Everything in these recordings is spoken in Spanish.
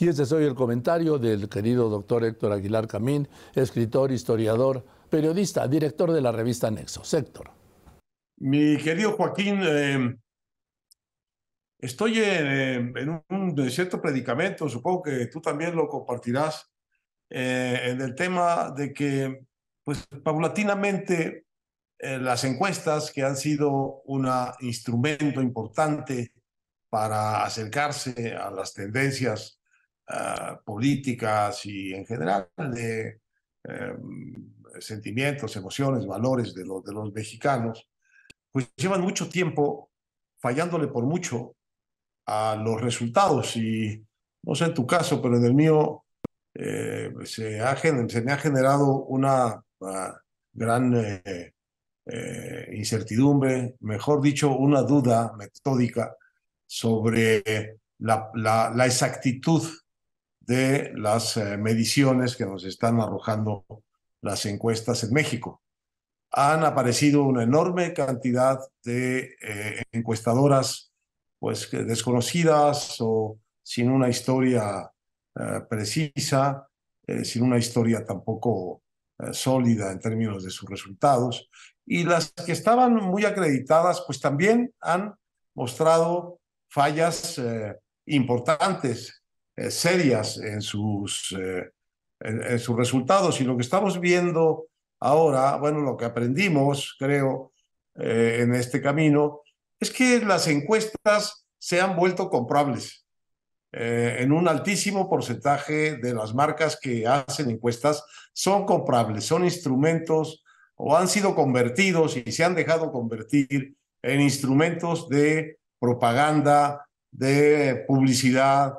Y este es hoy el comentario del querido doctor Héctor Aguilar Camín, escritor, historiador, periodista, director de la revista Nexo. Héctor. Mi querido Joaquín, eh, estoy en, en, un cierto predicamento, supongo que tú también lo compartirás, eh, en el tema de que, pues, paulatinamente eh, las encuestas que han sido un instrumento importante para acercarse a las tendencias uh, políticas y en general de um, sentimientos, emociones, valores de, lo, de los mexicanos, pues llevan mucho tiempo fallándole por mucho a los resultados y no sé en tu caso, pero en el mío eh, se, ha, se, me ha generado una uh, gran eh, eh, incertidumbre, mejor dicho, una duda metódica sobre la, la exactitud de las eh, mediciones que nos están arrojando las encuestas en México. Han aparecido una enorme cantidad de eh, encuestadoras pues desconocidas o sin una historia eh, precisa, sin una historia tampoco sólida en términos de sus resultados. Y las que estaban muy acreditadas, pues también han mostrado fallas importantes, eh, serias en sus, en, en sus resultados. Y lo que estamos viendo ahora, bueno, lo que aprendimos, creo, en este camino, es que las encuestas se han vuelto comprables. Eh, en un altísimo porcentaje de las marcas que hacen encuestas son comprables, son instrumentos o han sido convertidos y se han dejado convertir en instrumentos de propaganda, de publicidad,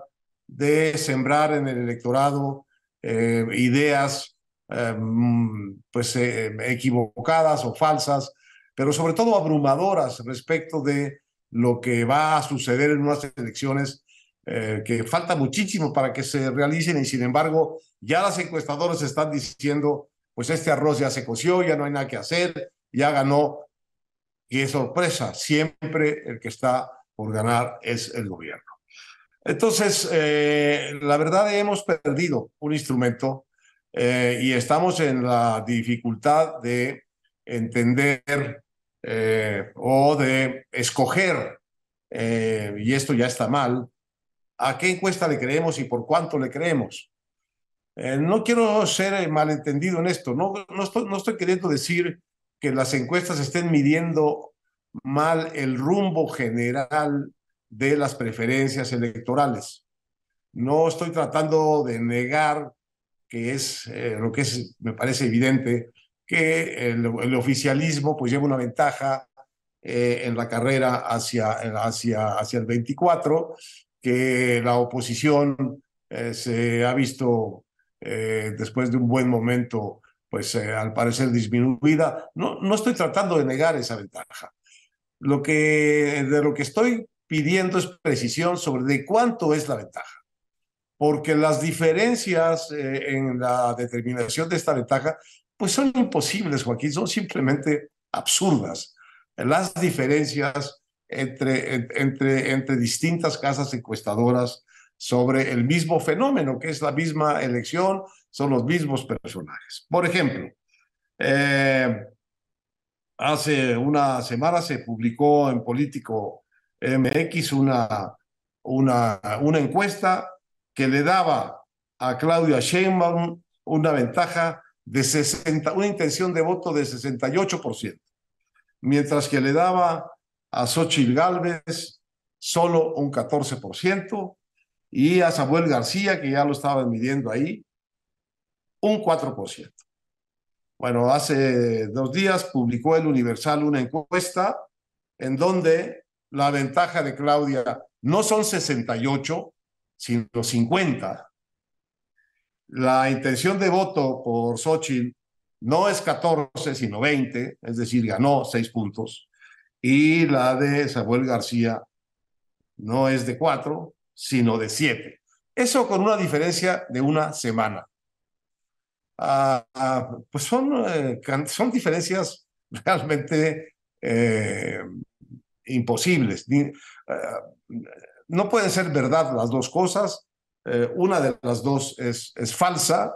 de sembrar en el electorado eh, ideas eh, pues eh, equivocadas o falsas, pero sobre todo abrumadoras respecto de lo que va a suceder en unas elecciones que falta muchísimo para que se realicen y sin embargo ya las encuestadoras están diciendo, pues este arroz ya se coció, ya no hay nada que hacer, ya ganó. Y es sorpresa, siempre el que está por ganar es el gobierno. Entonces, eh, la verdad hemos perdido un instrumento eh, y estamos en la dificultad de entender eh, o de escoger, eh, y esto ya está mal, a qué encuesta le creemos y por cuánto le creemos. Eh, no quiero ser malentendido en esto, no, no, estoy, no estoy queriendo decir que las encuestas estén midiendo mal el rumbo general de las preferencias electorales. No estoy tratando de negar que es eh, lo que es, me parece evidente, que el, oficialismo pues lleva una ventaja eh, en la carrera hacia, hacia, hacia el 24 que la oposición eh, se ha visto después de un buen momento, pues al parecer disminuida. No, no estoy tratando de negar esa ventaja. Lo que, de lo que estoy pidiendo es precisión sobre de cuánto es la ventaja. Porque las diferencias en la determinación de esta ventaja, pues son imposibles, Joaquín, son simplemente absurdas. Las diferencias entre, entre, entre distintas casas encuestadoras sobre el mismo fenómeno, que es la misma elección, son los mismos personajes. Por ejemplo, eh, hace una semana se publicó en Político MX una, una, una encuesta que le daba a Claudia Sheinbaum una ventaja de 60, una intención de voto de 68%, mientras que le daba a Xochitl Galvez solo un 14%, y a Samuel García, que ya lo estaban midiendo ahí, un 4%. Bueno, hace dos días publicó el Universal una encuesta en donde la ventaja de Claudia no son 68, sino 50. La intención de voto por Xochitl no es 14, sino 20, es decir, ganó 6 puntos y la de Samuel García no es de cuatro, sino de siete. Eso con una diferencia de una semana. Ah, pues son, eh, son diferencias realmente eh, imposibles. Eh, no pueden ser verdad las dos cosas eh, una de las dos es, falsa,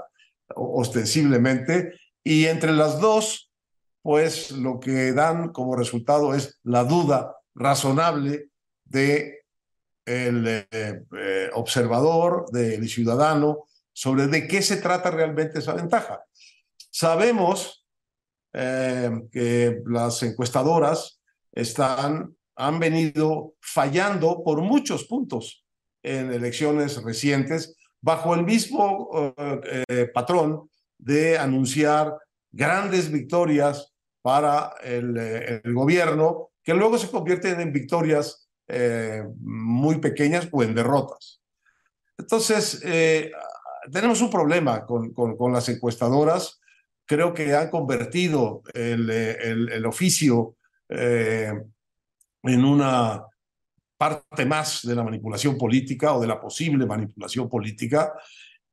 ostensiblemente, y entre las dos, pues lo que dan como resultado es la duda razonable de el eh, observador, del ciudadano, sobre de qué se trata realmente esa ventaja. Sabemos que las encuestadoras están, han venido fallando por muchos puntos en elecciones recientes bajo el mismo eh, eh, patrón de anunciar grandes victorias para el, eh, el, gobierno que luego se convierten en victorias muy pequeñas o en derrotas. Entonces, tenemos un problema con, con, las encuestadoras. Creo que han convertido el, el oficio en una parte más de la manipulación política o de la posible manipulación política.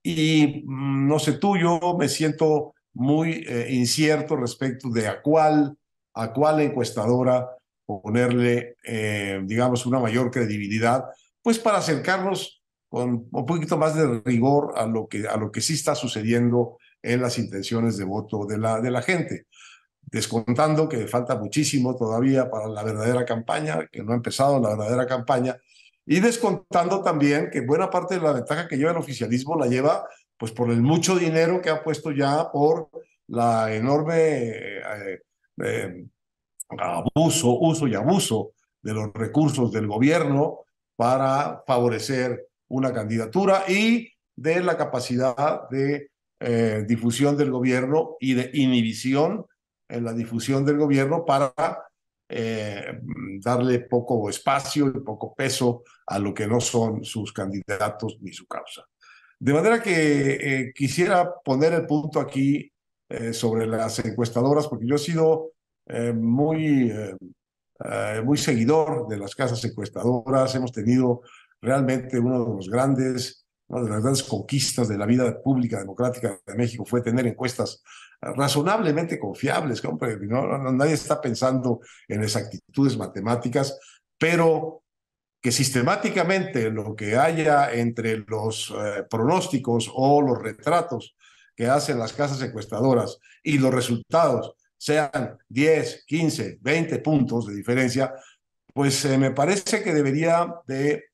Y mm, no sé tú, yo me siento muy eh, incierto respecto de a cuál, a cuál encuestadora ponerle, eh, digamos, una mayor credibilidad, pues para acercarnos con un poquito más de rigor a lo que, a lo que sí está sucediendo en las intenciones de voto de la, de la gente descontando que falta muchísimo todavía para la verdadera campaña, que no ha empezado la verdadera campaña, y descontando también que buena parte de la ventaja que lleva el oficialismo la lleva pues por el mucho dinero que ha puesto ya por la enorme eh, eh, abuso, uso y abuso de los recursos del gobierno para favorecer una candidatura y de la capacidad de eh, difusión del gobierno y de inhibición en la difusión del gobierno para eh, darle poco espacio y poco peso a lo que no son sus candidatos ni su causa. De manera que eh, quisiera poner el punto aquí eh, sobre las encuestadoras, porque yo he sido muy, muy seguidor de las casas encuestadoras. Hemos tenido realmente uno de los grandes, una de las grandes conquistas de la vida pública democrática de México fue tener encuestas razonablemente confiables, hombre, no, nadie está pensando en exactitudes matemáticas, pero que sistemáticamente lo que haya entre los eh, pronósticos o los retratos que hacen las casas encuestadoras y los resultados sean 10, 15, 20 puntos de diferencia, pues eh, me parece que debería de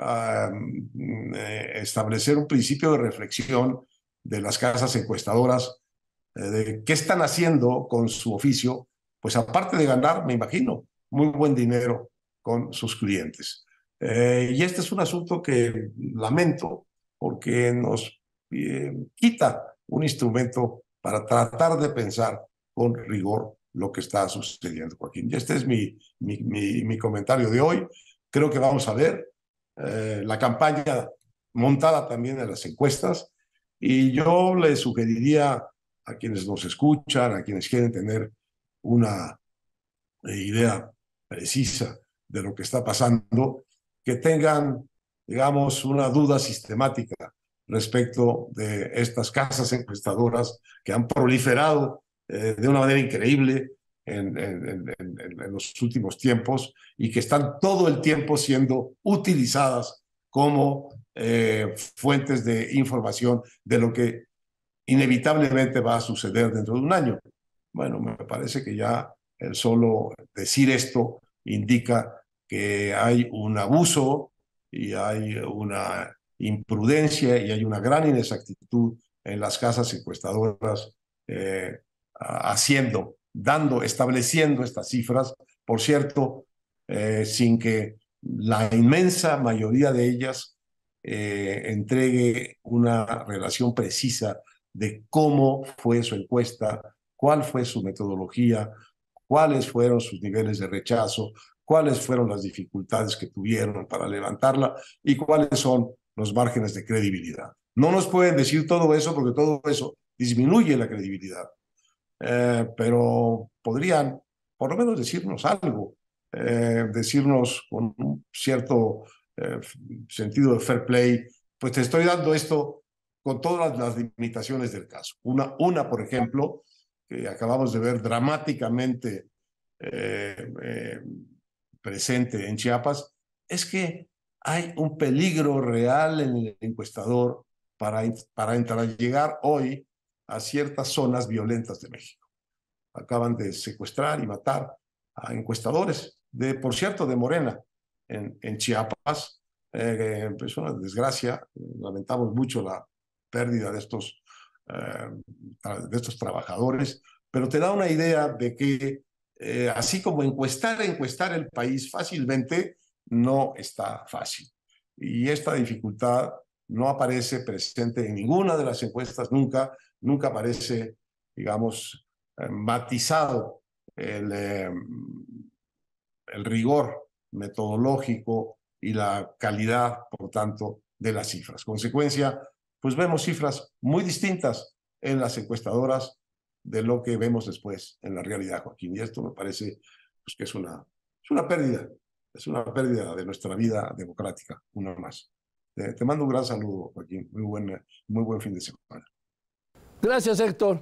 eh, establecer un principio de reflexión de las casas encuestadoras eh, de qué están haciendo con su oficio, pues aparte de ganar, me imagino, muy buen dinero con sus clientes. Eh, y este es un asunto que lamento porque nos quita un instrumento para tratar de pensar con rigor lo que está sucediendo, Joaquín. Y este es mi, mi, mi, comentario de hoy. Creo que vamos a ver la campaña montada también en las encuestas. Y yo le sugeriría a quienes nos escuchan, a quienes quieren tener una eh, idea precisa de lo que está pasando, que tengan, digamos, una duda sistemática respecto de estas casas encuestadoras que han proliferado eh, de una manera increíble en, en, en, los últimos tiempos y que están todo el tiempo siendo utilizadas como eh, fuentes de información de lo que inevitablemente va a suceder dentro de un año. Bueno, me parece que ya el solo decir esto indica que hay un abuso y hay una imprudencia y hay una gran inexactitud en las casas encuestadoras eh, haciendo, dando, estableciendo estas cifras, por cierto, eh, sin que la inmensa mayoría de ellas eh, entregue una relación precisa de cómo fue su encuesta, cuál fue su metodología, cuáles fueron sus niveles de rechazo, cuáles fueron las dificultades que tuvieron para levantarla y cuáles son los márgenes de credibilidad. No nos pueden decir todo eso porque todo eso disminuye la credibilidad, eh, pero podrían por lo menos decirnos algo, eh, decirnos con un cierto eh, sentido de fair play, pues te estoy dando esto con todas las limitaciones del caso. Una, una por ejemplo, que acabamos de ver dramáticamente presente en Chiapas, es que hay un peligro real en el encuestador para, para entrar, llegar hoy a ciertas zonas violentas de México. Acaban de secuestrar y matar a encuestadores, de, por cierto, de Morena, en, Chiapas. Eh, es una desgracia, lamentamos mucho la pérdida de estos, eh, de estos trabajadores, pero te da una idea de que eh, así como encuestar, encuestar el país fácilmente, no está fácil. Y esta dificultad no aparece presente en ninguna de las encuestas, nunca, nunca aparece, digamos, eh, matizado el, eh, el rigor metodológico y la calidad, por tanto, de las cifras. Consecuencia, pues vemos cifras muy distintas en las encuestadoras de lo que vemos después en la realidad, Joaquín. Y esto me parece pues, que es una, es una pérdida, es una pérdida de nuestra vida democrática, una más. Te, te mando un gran saludo, Joaquín. Muy buen, muy buen fin de semana. Gracias, Héctor.